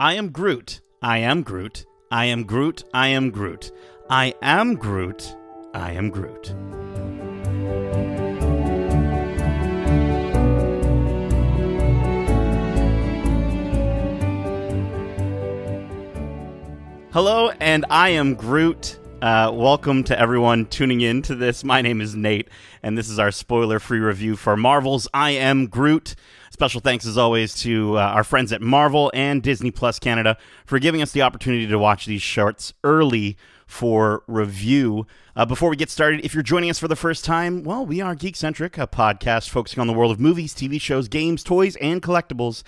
I am Groot. I am Groot. I am Groot. I am Groot. I am Groot. I am Groot. Hello, and I am Groot. Uh, welcome to everyone tuning in to this. My name is Nate, and this is our spoiler free review for Marvel's I Am Groot. Special thanks, as always, to uh, our friends at Marvel and Disney Plus Canada for giving us the opportunity to watch these shorts early for review. Uh, before we get started, if you're joining us for the first time, well, we are Geekcentric, a podcast focusing on the world of movies, TV shows, games, toys, and collectibles,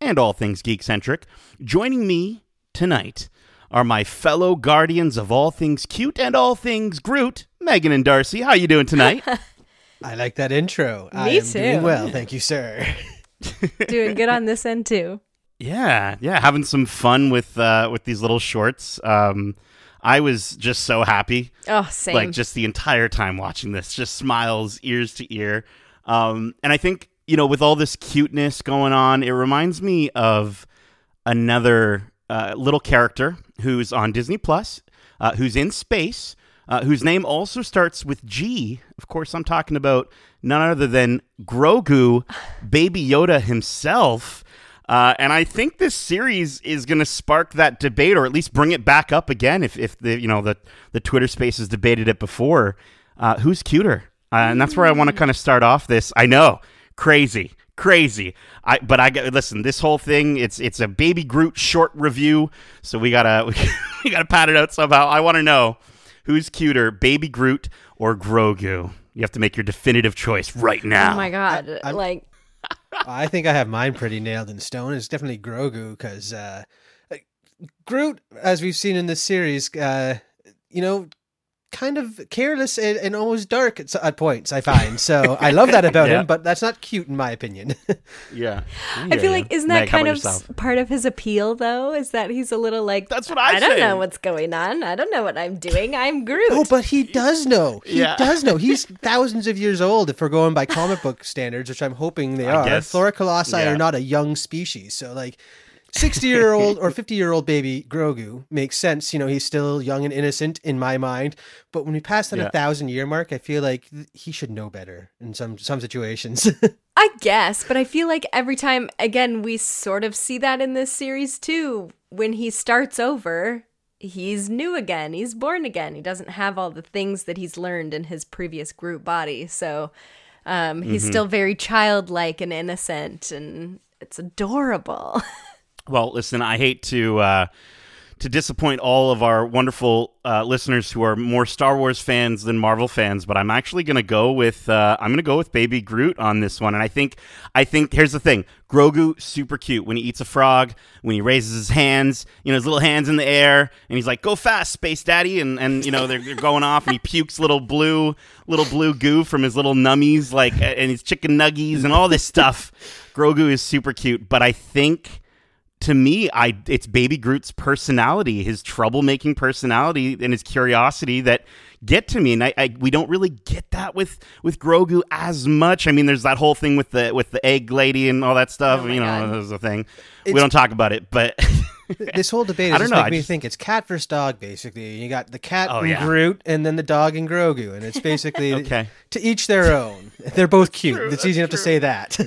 and all things geekcentric. Joining me tonight are my fellow guardians of all things cute and all things Groot, Megan and Darcy. How you doing tonight? I like that intro. Me I am too. doing well, thank you, sir. Doing good on this end too. yeah, yeah, having some fun with uh, with these little shorts. Um, I was just so happy, Oh, same. like just the entire time watching this, just smiles ears to ear. Um, and I think you know, with all this cuteness going on, it reminds me of another uh, little character who's on Disney Plus, uh, who's in space, uh, whose name also starts with G. Of course, I'm talking about none other than Grogu, Baby Yoda himself. Uh, and I think this series is going to spark that debate, or at least bring it back up again. If, if the you know the the Twitter Space has debated it before, uh, who's cuter? Uh, and that's where I want to kind of start off this. I know, crazy, crazy. I but I listen. This whole thing, it's it's a Baby Groot short review, so we gotta we gotta pad it out somehow. I want to know who's cuter, Baby Groot or Grogu. You have to make your definitive choice right now. oh my god. I'm- like I think I have mine pretty nailed in stone. It's definitely Grogu because uh, Groot, as we've seen in this series, uh, you know, kind of careless and, and almost dark at, at points. I find so. I love that about Yeah. him, but that's not cute in my opinion. Yeah, I feel like isn't that Meg, kind of yourself? part of his appeal though? Is that he's a little like That's what I I don't know what's going on. I don't know what I'm doing. I'm Groot. oh, but he does know. He Yeah. does know. He's thousands of years old if we're going by comic book standards, which I'm hoping they I are. guess. Flora colossi Yeah. are not a young species, so like. 60 year old or 50 year old baby Grogu makes sense. You know, he's still young and innocent in my mind. But when we pass that Yeah. a thousand year mark, I feel like he should know better in some some situations. I guess, but I feel like every time again we sort of see that in this series too. When he starts over, he's new again. He's born again. He doesn't have all the things that he's learned in his previous Groot body. So um, he's Mm-hmm. still very childlike and innocent and it's adorable. Well, listen, I hate to uh, to disappoint all of our wonderful uh, listeners who are more Star Wars fans than Marvel fans, but I'm actually going to go with uh, I'm going to go with Baby Groot on this one. And I think I think here's the thing: Grogu super cute when he eats a frog, when he raises his hands, you know, his little hands in the air, and he's like, "Go fast, Space Daddy!" And and you know they're, they're going off, and he pukes little blue little blue goo from his little nummies, like and his chicken nuggies and all this stuff. Grogu is super cute, but I think to me, I it's Baby Groot's personality, his troublemaking personality, and his curiosity that get to me. And I, I we don't really get that with with Grogu as much. I mean, there's that whole thing with the with the egg lady and all that stuff. Oh you know, God. there's a thing. we don't talk about it, but this whole debate I is don't just know, making I me just- think it's cat versus dog, basically. You got the cat Oh, and yeah. Groot, and then the dog and Grogu, and it's basically Okay. to each their own. They're both cute. it's easy enough to say that.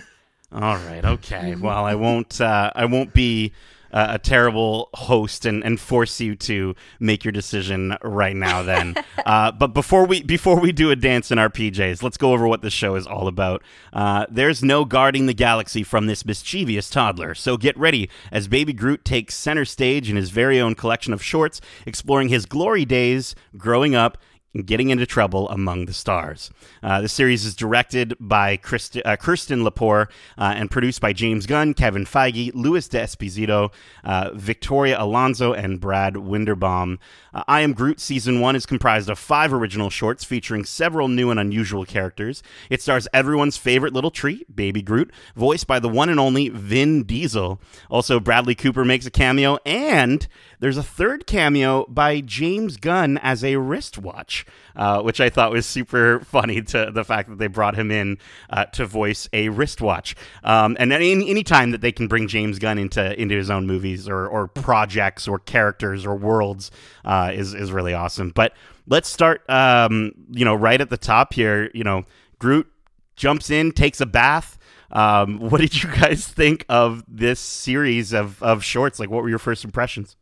All right, okay. Well, I won't. Uh, I won't be uh, a terrible host and, and force you to make your decision right now. Then, uh, but before we before we do a dance in our PJs, let's go over what this show is all about. Uh, there's no guarding the galaxy from this mischievous toddler, so get ready as Baby Groot takes center stage in his very own collection of shorts, exploring his glory days growing up getting into trouble among the stars. Uh, the series is directed by Christ- uh, Kirsten Lepore uh, and produced by James Gunn, Kevin Feige, Louis D'Esposito, uh, Victoria Alonso, and Brad Winderbaum. Uh, I Am Groot season one is comprised of five original shorts featuring several new and unusual characters. It stars everyone's favorite little treat, Baby Groot, voiced by the one and only Vin Diesel. Also, Bradley Cooper makes a cameo, and there's a third cameo by James Gunn as a wristwatch. uh, which I thought was super funny. To the fact that they brought him in uh, to voice a wristwatch, um, and any any time that they can bring James Gunn into into his own movies or or projects or characters or worlds uh, is is really awesome. But let's start, um, you know, right at the top here. You know, Groot jumps in, takes a bath. Um, what did you guys think of this series of, of shorts? Like, what were your first impressions?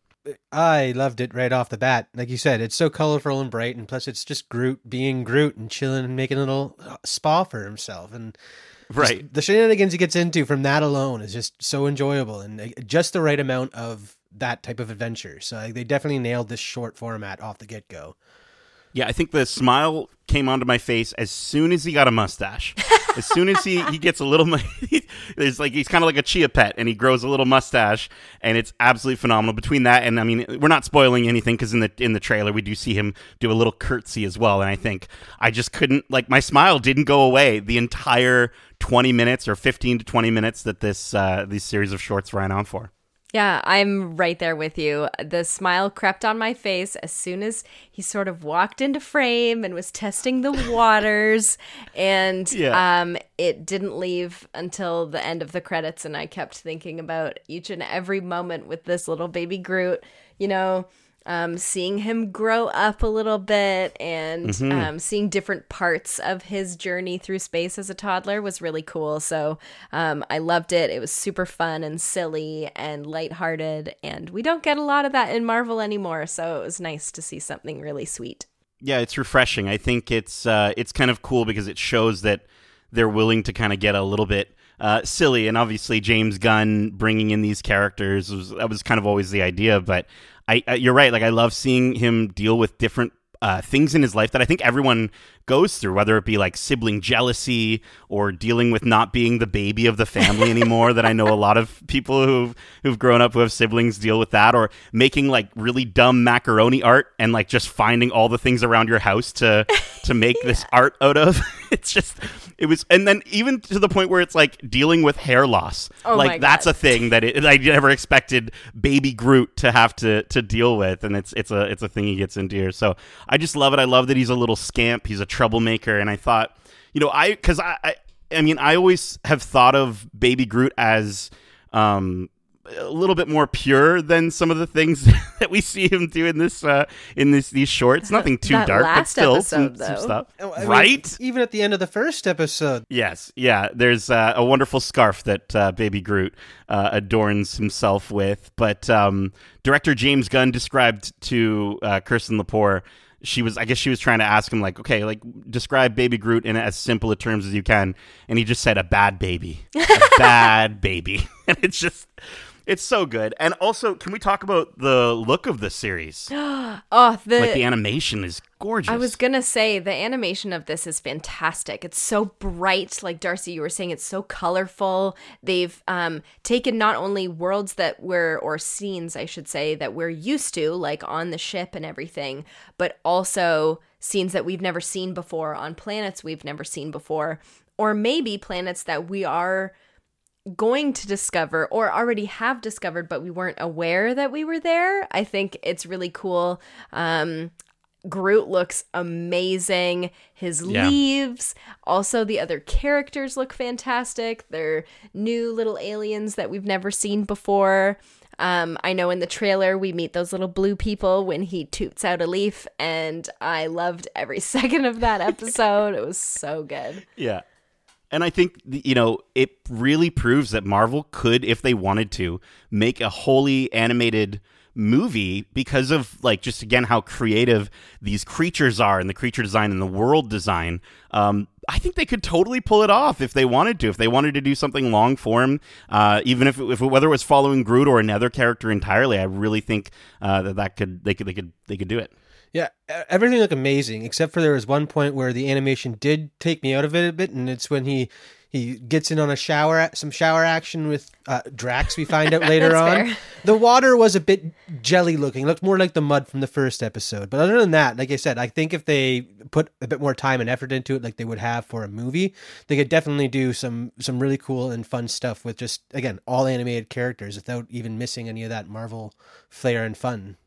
I loved it right off the bat. Like you said, it's so colorful and bright, and plus it's just Groot being Groot and chilling and making a little spa for himself. And right, the shenanigans he gets into from that alone is just so enjoyable and uh, just the right amount of that type of adventure. So like, they definitely nailed this short format off the get go. Yeah, I think the smile came onto my face as soon as he got a mustache. as soon as he, he gets a little, there's like he's kind of like a chia pet, and he grows a little mustache, and it's absolutely phenomenal. Between that and I mean, we're not spoiling anything because in the in the trailer we do see him do a little curtsy as well, and I think I just couldn't like my smile didn't go away the entire 20 minutes or 15 to 20 minutes that this uh, these series of shorts ran on for. Yeah, I'm right there with you. The smile crept on my face as soon as he sort of walked into frame and was testing the waters. and yeah. um, it didn't leave until the end of the credits. And I kept thinking about each and every moment with this little baby Groot. You know, um, seeing him grow up a little bit and mm-hmm. um, seeing different parts of his journey through space as a toddler was really cool. So um, I loved it. It was super fun and silly and lighthearted, and we don't get a lot of that in Marvel anymore. So it was nice to see something really sweet. Yeah, it's refreshing. I think it's uh, it's kind of cool because it shows that they're willing to kind of get a little bit uh, silly, and obviously James Gunn bringing in these characters was that was kind of always the idea. But I, I you're right. Like I love seeing him deal with different uh, things in his life that I think everyone goes through, whether it be like sibling jealousy or dealing with not being the baby of the family anymore. that I know a lot of people who've who've grown up who have siblings deal with that, or making like really dumb macaroni art and like just finding all the things around your house to to make yeah. this art out of. it's just it was, and then even to the point where it's like dealing with hair loss. Oh like that's a thing that it, I never expected baby Groot to have to to deal with, and it's it's a it's a thing he gets into here. So I just love it. I love that he's a little scamp. He's a troublemaker, and I thought, you know, I because I, I, I mean, I always have thought of Baby Groot as um, a little bit more pure than some of the things that we see him do in this uh, in this these shorts. Nothing too dark, but still episode, some, some, stuff. Oh, I right? Mean, even at the end of the first episode. Yes, yeah. There's uh, a wonderful scarf that uh, Baby Groot uh, adorns himself with. But um, director James Gunn described to uh, Kirsten Lepore she was I guess she was trying to ask him like, okay, like describe baby Groot in as simple a terms as you can, and he just said a bad baby, a bad baby, and it's just it's so good. And also, can we talk about the look of the series? oh, the like the animation is gorgeous. I was gonna say the animation of this is fantastic. It's so bright, like Darcy, you were saying, it's so colorful. They've um, taken not only worlds that we're or scenes, I should say, that we're used to, like on the ship and everything, but also scenes that we've never seen before on planets we've never seen before, or maybe planets that we are going to discover or already have discovered, but we weren't aware that we were there. I think it's really cool. Um, Groot looks amazing. His yeah. leaves, also the other characters look fantastic. They're new little aliens that we've never seen before. Um, I know in the trailer we meet those little blue people when he toots out a leaf, and I loved every second of that episode. it was so good. Yeah, and I think you know it really proves that Marvel could, if they wanted to, make a wholly animated movie because of like just again how creative these creatures are and the creature design and the world design. Um, I think they could totally pull it off if they wanted to. If they wanted to do something long form, uh, even if, if whether it was following Groot or another character entirely, I really think uh, that that could they could they could they could do it. Yeah, everything looked amazing except for there was one point where the animation did take me out of it a bit, and it's when he he gets in on a shower, some shower action with uh, Drax. We find out later on. Fair. The water was a bit jelly looking, it looked more like the mud from the first episode. But other than that, like I said, I think if they put a bit more time and effort into it, like they would have for a movie, they could definitely do some some really cool and fun stuff with just again all animated characters without even missing any of that Marvel flair and fun.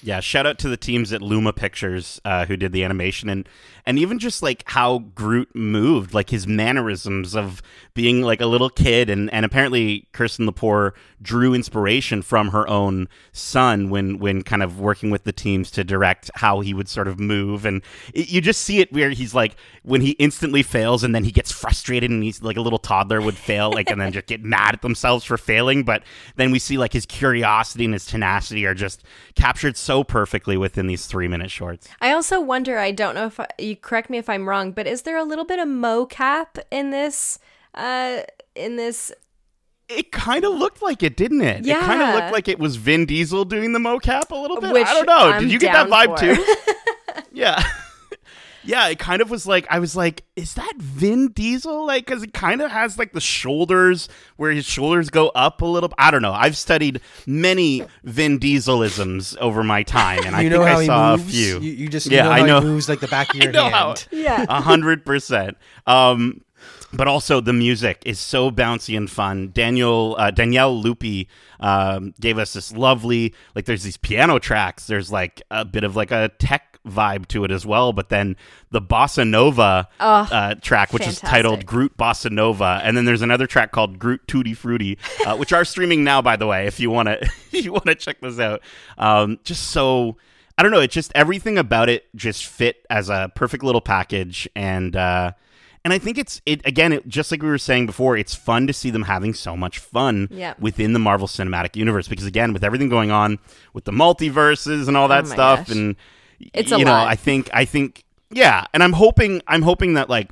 Yeah, shout out to the teams at Luma Pictures uh, who did the animation and and even just like how Groot moved, like his mannerisms of being like a little kid and and apparently Kirsten Lepore drew inspiration from her own son when when kind of working with the teams to direct how he would sort of move. And it, you just see it where he's like when he instantly fails and then he gets frustrated and he's like a little toddler would fail like and then just get mad at themselves for failing, but then we see like his curiosity and his tenacity are just captured so perfectly within these three minute shorts. I also wonder, I don't know if I, you correct me if I'm wrong, but is there a little bit of mocap in this uh in this It kind of looked like it, didn't it? Yeah. It kind of looked like it was Vin Diesel doing the mocap a little bit. Which I don't know. I'm Did you get that vibe for. too? yeah. Yeah, it kind of was like I was like, is that Vin Diesel? Like, because it kind of has like the shoulders where his shoulders go up a little. I don't know. I've studied many Vin Dieselisms over my time, and I you think how I saw moves. a few. You, you just Yeah, you know I how know. he moves like the back of I your know hand. how. Yeah. A hundred percent. Um, but also the music is so bouncy and fun. Daniel uh, Daniele Luppi um, gave us this lovely like. There's these piano tracks. There's like a bit of like a tech vibe to it as well. But then the bossa nova Oh, uh, track, which is titled Groot Bossa Nova, and then there's another track called Groot Tutti Frutti, uh, which are streaming now, by the way. If you want to, you want to check this out. Um, just so I don't know, it just everything about it just fit as a perfect little package, and uh, and I think it's it again, it, just like we were saying before, it's fun to see them having so much fun Yeah. within the Marvel Cinematic Universe because again, with everything going on with the multiverses and all that Oh stuff, gosh. and It's a you know, lot. I think I think yeah, and I'm hoping I'm hoping that like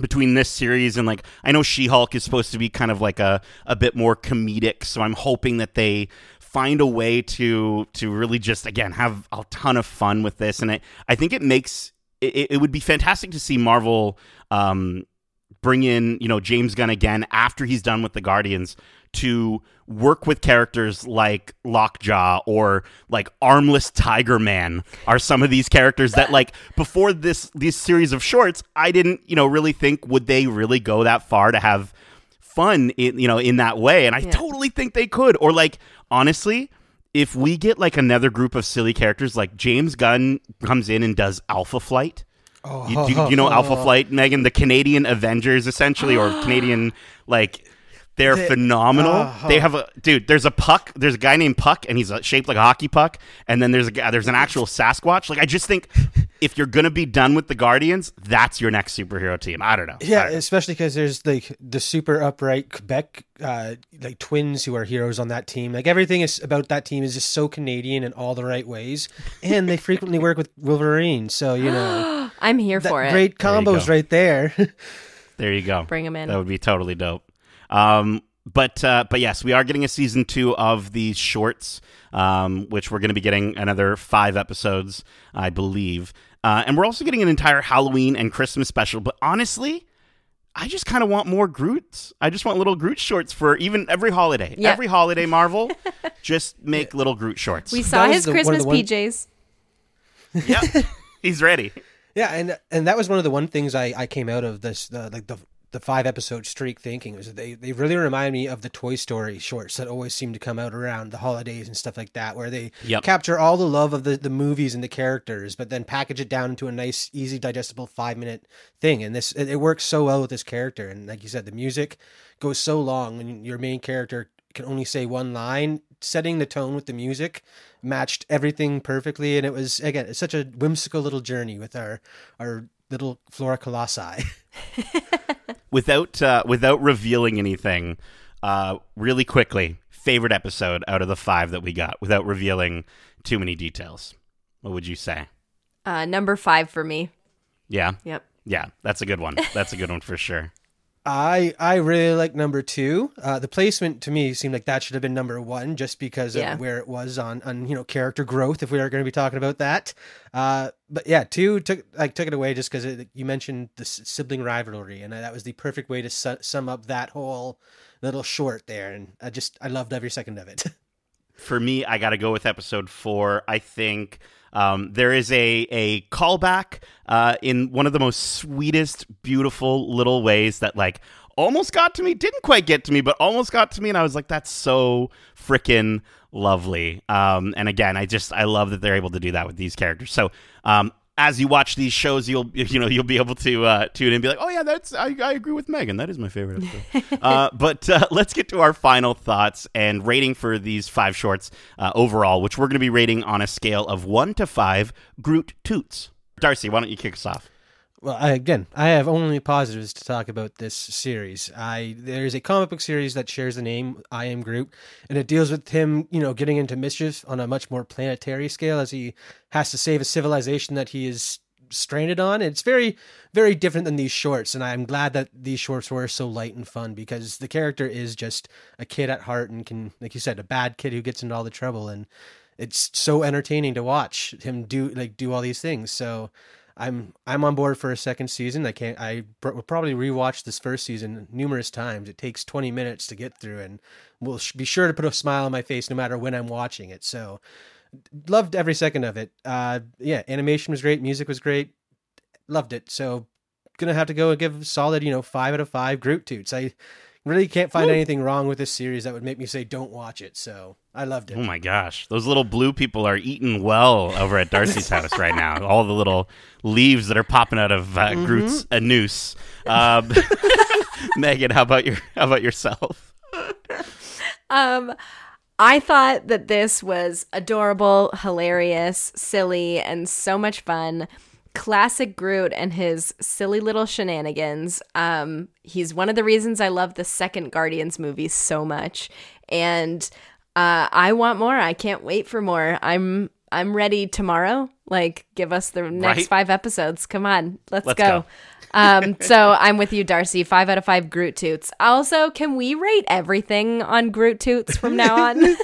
between this series and like I know She-Hulk is supposed to be kind of like a a bit more comedic, so I'm hoping that they find a way to to really just again have a ton of fun with this and I I think it makes it, it would be fantastic to see Marvel um bring in, you know, James Gunn again after he's done with the Guardians to work with characters like Lockjaw or like Armless Tiger Man are some of these characters that like before this this series of shorts, I didn't, you know, really think would they really go that far to have fun in you know in that way and I Yeah. totally think they could or like honestly if we get like another group of silly characters like James Gunn comes in and does Alpha Flight Oh, you, do, you know Alpha Flight, Megan, the Canadian Avengers, essentially, or Canadian like. They're They- phenomenal. Oh. They have a dude. There's a puck. There's a guy named Puck, and he's uh, shaped like a hockey puck. And then there's a guy. There's an actual Sasquatch. Like I just think, if you're gonna be done with the Guardians, that's your next superhero team. I don't know. Yeah, don't know. especially because there's like the super upright Quebec uh, like twins who are heroes on that team. Like everything is about that team is just so Canadian in all the right ways, and they frequently work with Wolverine. So you know I'm here for it. great combos go. right there. there you go. Bring them in. That would be totally dope. Um, but uh, but yes, we are getting a season two of these shorts, um, which we're going to be getting another five episodes, I believe, uh, and we're also getting an entire Halloween and Christmas special. But honestly. I just kind of want more Groots. I just want little Groot shorts for even every holiday. Yep. Every holiday, Marvel, just make little Groot shorts. We saw his the- Christmas the one- PJs. yep, he's ready. Yeah, and and that was one of the one things I, I came out of this uh, like the the five episode streak thinking was they they really remind me of the Toy Story shorts that always seem to come out around the holidays and stuff like that, where they Yep. capture all the love of the, the movies and the characters, but then package it down into a nice, easy, digestible five minute thing. And this it, it works so well with this character, and like you said, the music goes so long, and your main character can only say one line. Setting the tone with the music matched everything perfectly, and it was again it's such a whimsical little journey with our our little Flora Colossi. without uh, without revealing anything, uh, really quickly, favorite episode out of the five that we got, without revealing too many details. What would you say? Uh, number five for me. Yeah, Yep. yeah, that's a good one. That's a good one for sure. I I really like number two. Uh, the placement to me seemed like that should have been number one, just because Yeah. of where it was on on you know character growth. If we are going to be talking about that, uh, but yeah, two took like took it away just because you mentioned the sibling rivalry, and that was the perfect way to su- sum up that whole little short there. And I just I loved every second of it. For me, I got to go with episode four. I think um, there is a a callback uh, in one of the most sweetest, beautiful little ways that like almost got to me. Didn't quite get to me, but almost got to me. And I was like, that's so freaking lovely. Um, and again, I just I love that they're able to do that with these characters. So um, as you watch these shows, you'll you know you'll be able to uh, tune in and be like, oh yeah, that's I, I agree with Megan. That is my favorite episode. uh, but uh, let's get to our final thoughts and rating for these five shorts uh, overall, which we're going to be rating on a scale of one to five. Groot toots. Darcy, why don't you kick us off? Well, I, again, I have only positives to talk about this series. I there's a comic book series that shares the name I Am Groot, and it deals with him, you know, getting into mischief on a much more planetary scale as he has to save a civilization that he is stranded on. It's very, very different than these shorts, and I'm glad that these shorts were so light and fun because the character is just a kid at heart and can, like you said, a bad kid who gets into all the trouble, and it's so entertaining to watch him do like do all these things. So I'm I'm on board for a second season. I can't. I will probably rewatch this first season numerous times. It takes 20 minutes to get through, and will be sure to put a smile on my face no matter when I'm watching it. So, loved every second of it. Uh, yeah, animation was great, music was great, loved it. So, gonna have to go and give solid, you know, five out of five Groot toots. I really can't find Woo. anything wrong with this series that would make me say don't watch it. So I loved it. Oh my gosh, those little blue people are eating well over at Darcy's house right now. All the little leaves that are popping out of uh, mm-hmm. Groot's a noose. Um, Megan, how about your how about yourself? Um. I thought that this was adorable, hilarious, silly, and so much fun classic Groot and his silly little shenanigans. Um, he's one of the reasons I love the second Guardians movie so much, and uh, I want more. I can't wait for more. I'm I'm ready tomorrow. Like, give us the next right? five episodes. Come on, let's, let's go. go. um, so I'm with you, Darcy. Five out of five Groot toots. Also, can we rate everything on Groot toots from now on?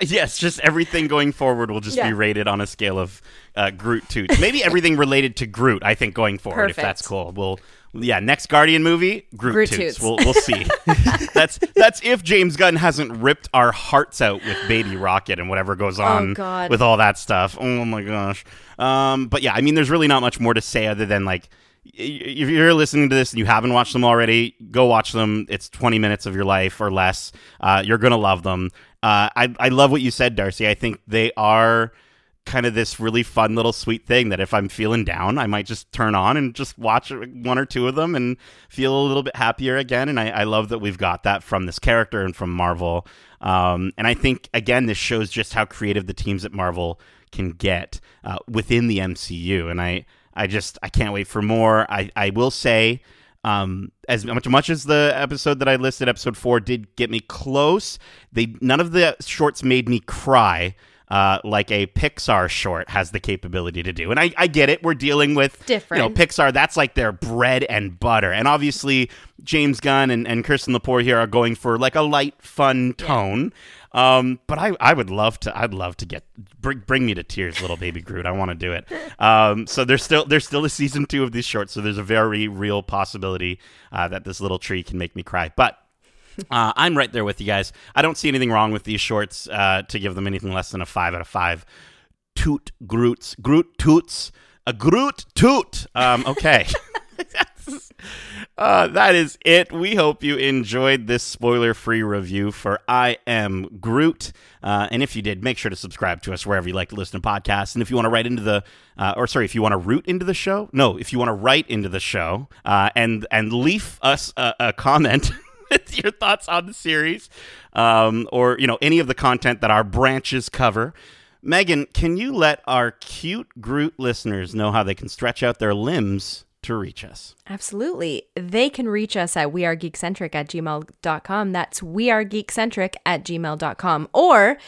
yes, just everything going forward will just yeah. be rated on a scale of uh, Groot toots. Maybe everything related to Groot. I think going forward, Perfect. if that's cool, we'll yeah next Guardian movie Groot, Groot toots. toots. We'll we'll see. that's that's if James Gunn hasn't ripped our hearts out with Baby Rocket and whatever goes oh, on oh, with all that stuff. Oh my gosh. Um, but yeah, I mean, there's really not much more to say other than like if you're listening to this and you haven't watched them already, go watch them. It's 20 minutes of your life or less. Uh, you're gonna love them. Uh, I I love what you said, Darcy. I think they are kind of this really fun little sweet thing that if I'm feeling down, I might just turn on and just watch one or two of them and feel a little bit happier again. And I, I love that we've got that from this character and from Marvel. Um, and I think, again, this shows just how creative the teams at Marvel can get uh, within the MCU. And I, I just, I can't wait for more. I, I will say, um, as much, much as the episode that I listed, episode four, did get me close, they none of the shorts made me cry uh, like a Pixar short has the capability to do. And I, I get it. We're dealing with different. You know, Pixar. That's like their bread and butter. And obviously, James Gunn and, and Kirsten Lepore here are going for like a light, fun tone. Um, but I, I would love to. I'd love to get bring, bring me to tears, little baby Groot. I want to do it. Um, so there's still there's still a season two of these shorts. So there's a very real possibility uh, that this little tree can make me cry. But uh, I'm right there with you guys. I don't see anything wrong with these shorts uh, to give them anything less than a five out of five. Toot Groots, Groot toots, a Groot toot. Um, okay. uh, that is it. We hope you enjoyed this spoiler free review for I Am Groot. Uh, and if you did, make sure to subscribe to us wherever you like to listen to podcasts. And if you want to write into the, uh, or sorry, if you want to root into the show, no, if you want to write into the show uh, and and leave us a, a comment. with your thoughts on the series um, or you know any of the content that our branches cover megan can you let our cute groot listeners know how they can stretch out their limbs to reach us absolutely they can reach us at wearegeekcentric at gmail.com that's wearegeekcentric at gmail.com or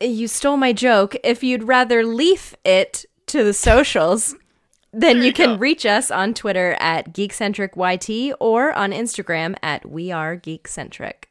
you stole my joke if you'd rather leaf it to the socials then you, you can reach us on Twitter at GeekcentricYT or on Instagram at We Are Geekcentric.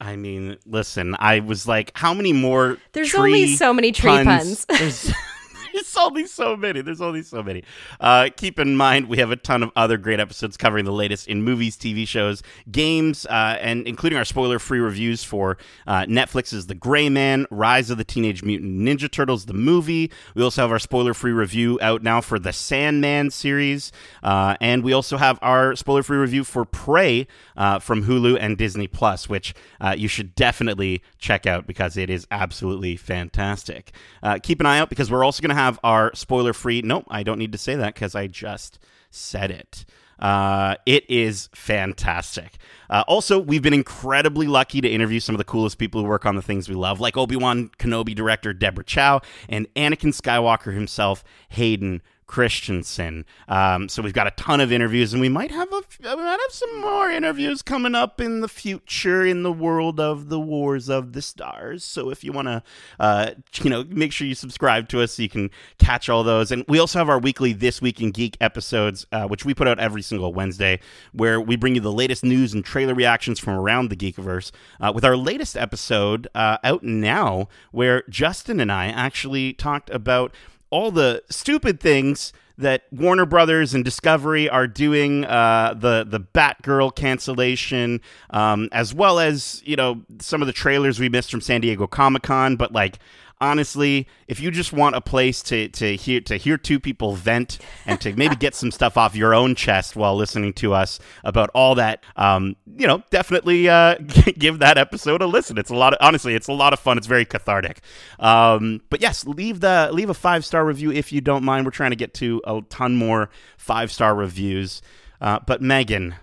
I mean, listen, I was like, how many more There's only so many tree puns. puns. there's, only so many. There's only so many. Uh, keep in mind, we have a ton of other great episodes covering the latest in movies, TV shows, games, uh, and including our spoiler-free reviews for uh, Netflix's The Gray Man, Rise of the Teenage Mutant Ninja Turtles, the movie. We also have our spoiler-free review out now for the Sandman series, uh, and we also have our spoiler-free review for Prey uh, from Hulu and Disney Plus, which uh, you should definitely check out because it is absolutely fantastic. Uh, keep an eye out because we're also going to have our spoiler free. Nope, I don't need to say that because I just said it. Uh, it is fantastic. Uh, also, we've been incredibly lucky to interview some of the coolest people who work on the things we love, like Obi Wan Kenobi director Deborah Chow and Anakin Skywalker himself, Hayden Christensen. Um, so we've got a ton of interviews, and we might have a, we might have some more interviews coming up in the future in the world of the Wars of the Stars. So if you want to, uh, you know, make sure you subscribe to us so you can catch all those. And we also have our weekly This Week in Geek episodes, uh, which we put out every single Wednesday, where we bring you the latest news and trailer reactions from around the Geekiverse. Uh, with our latest episode uh, out now, where Justin and I actually talked about all the stupid things that Warner Brothers and Discovery are doing, uh, the the Batgirl cancellation, um, as well as you know some of the trailers we missed from San Diego Comic Con. But like honestly, if you just want a place to to hear to hear two people vent and to maybe get some stuff off your own chest while listening to us about all that, um, you know, definitely uh, give that episode a listen. It's a lot of honestly, it's a lot of fun. It's very cathartic. Um, but yes, leave the leave a five star review if you don't mind. We're trying to get to a ton more five star reviews. Uh, but Megan,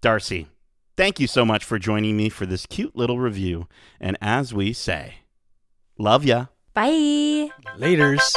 Darcy, thank you so much for joining me for this cute little review. And as we say, love ya. Bye. Laters.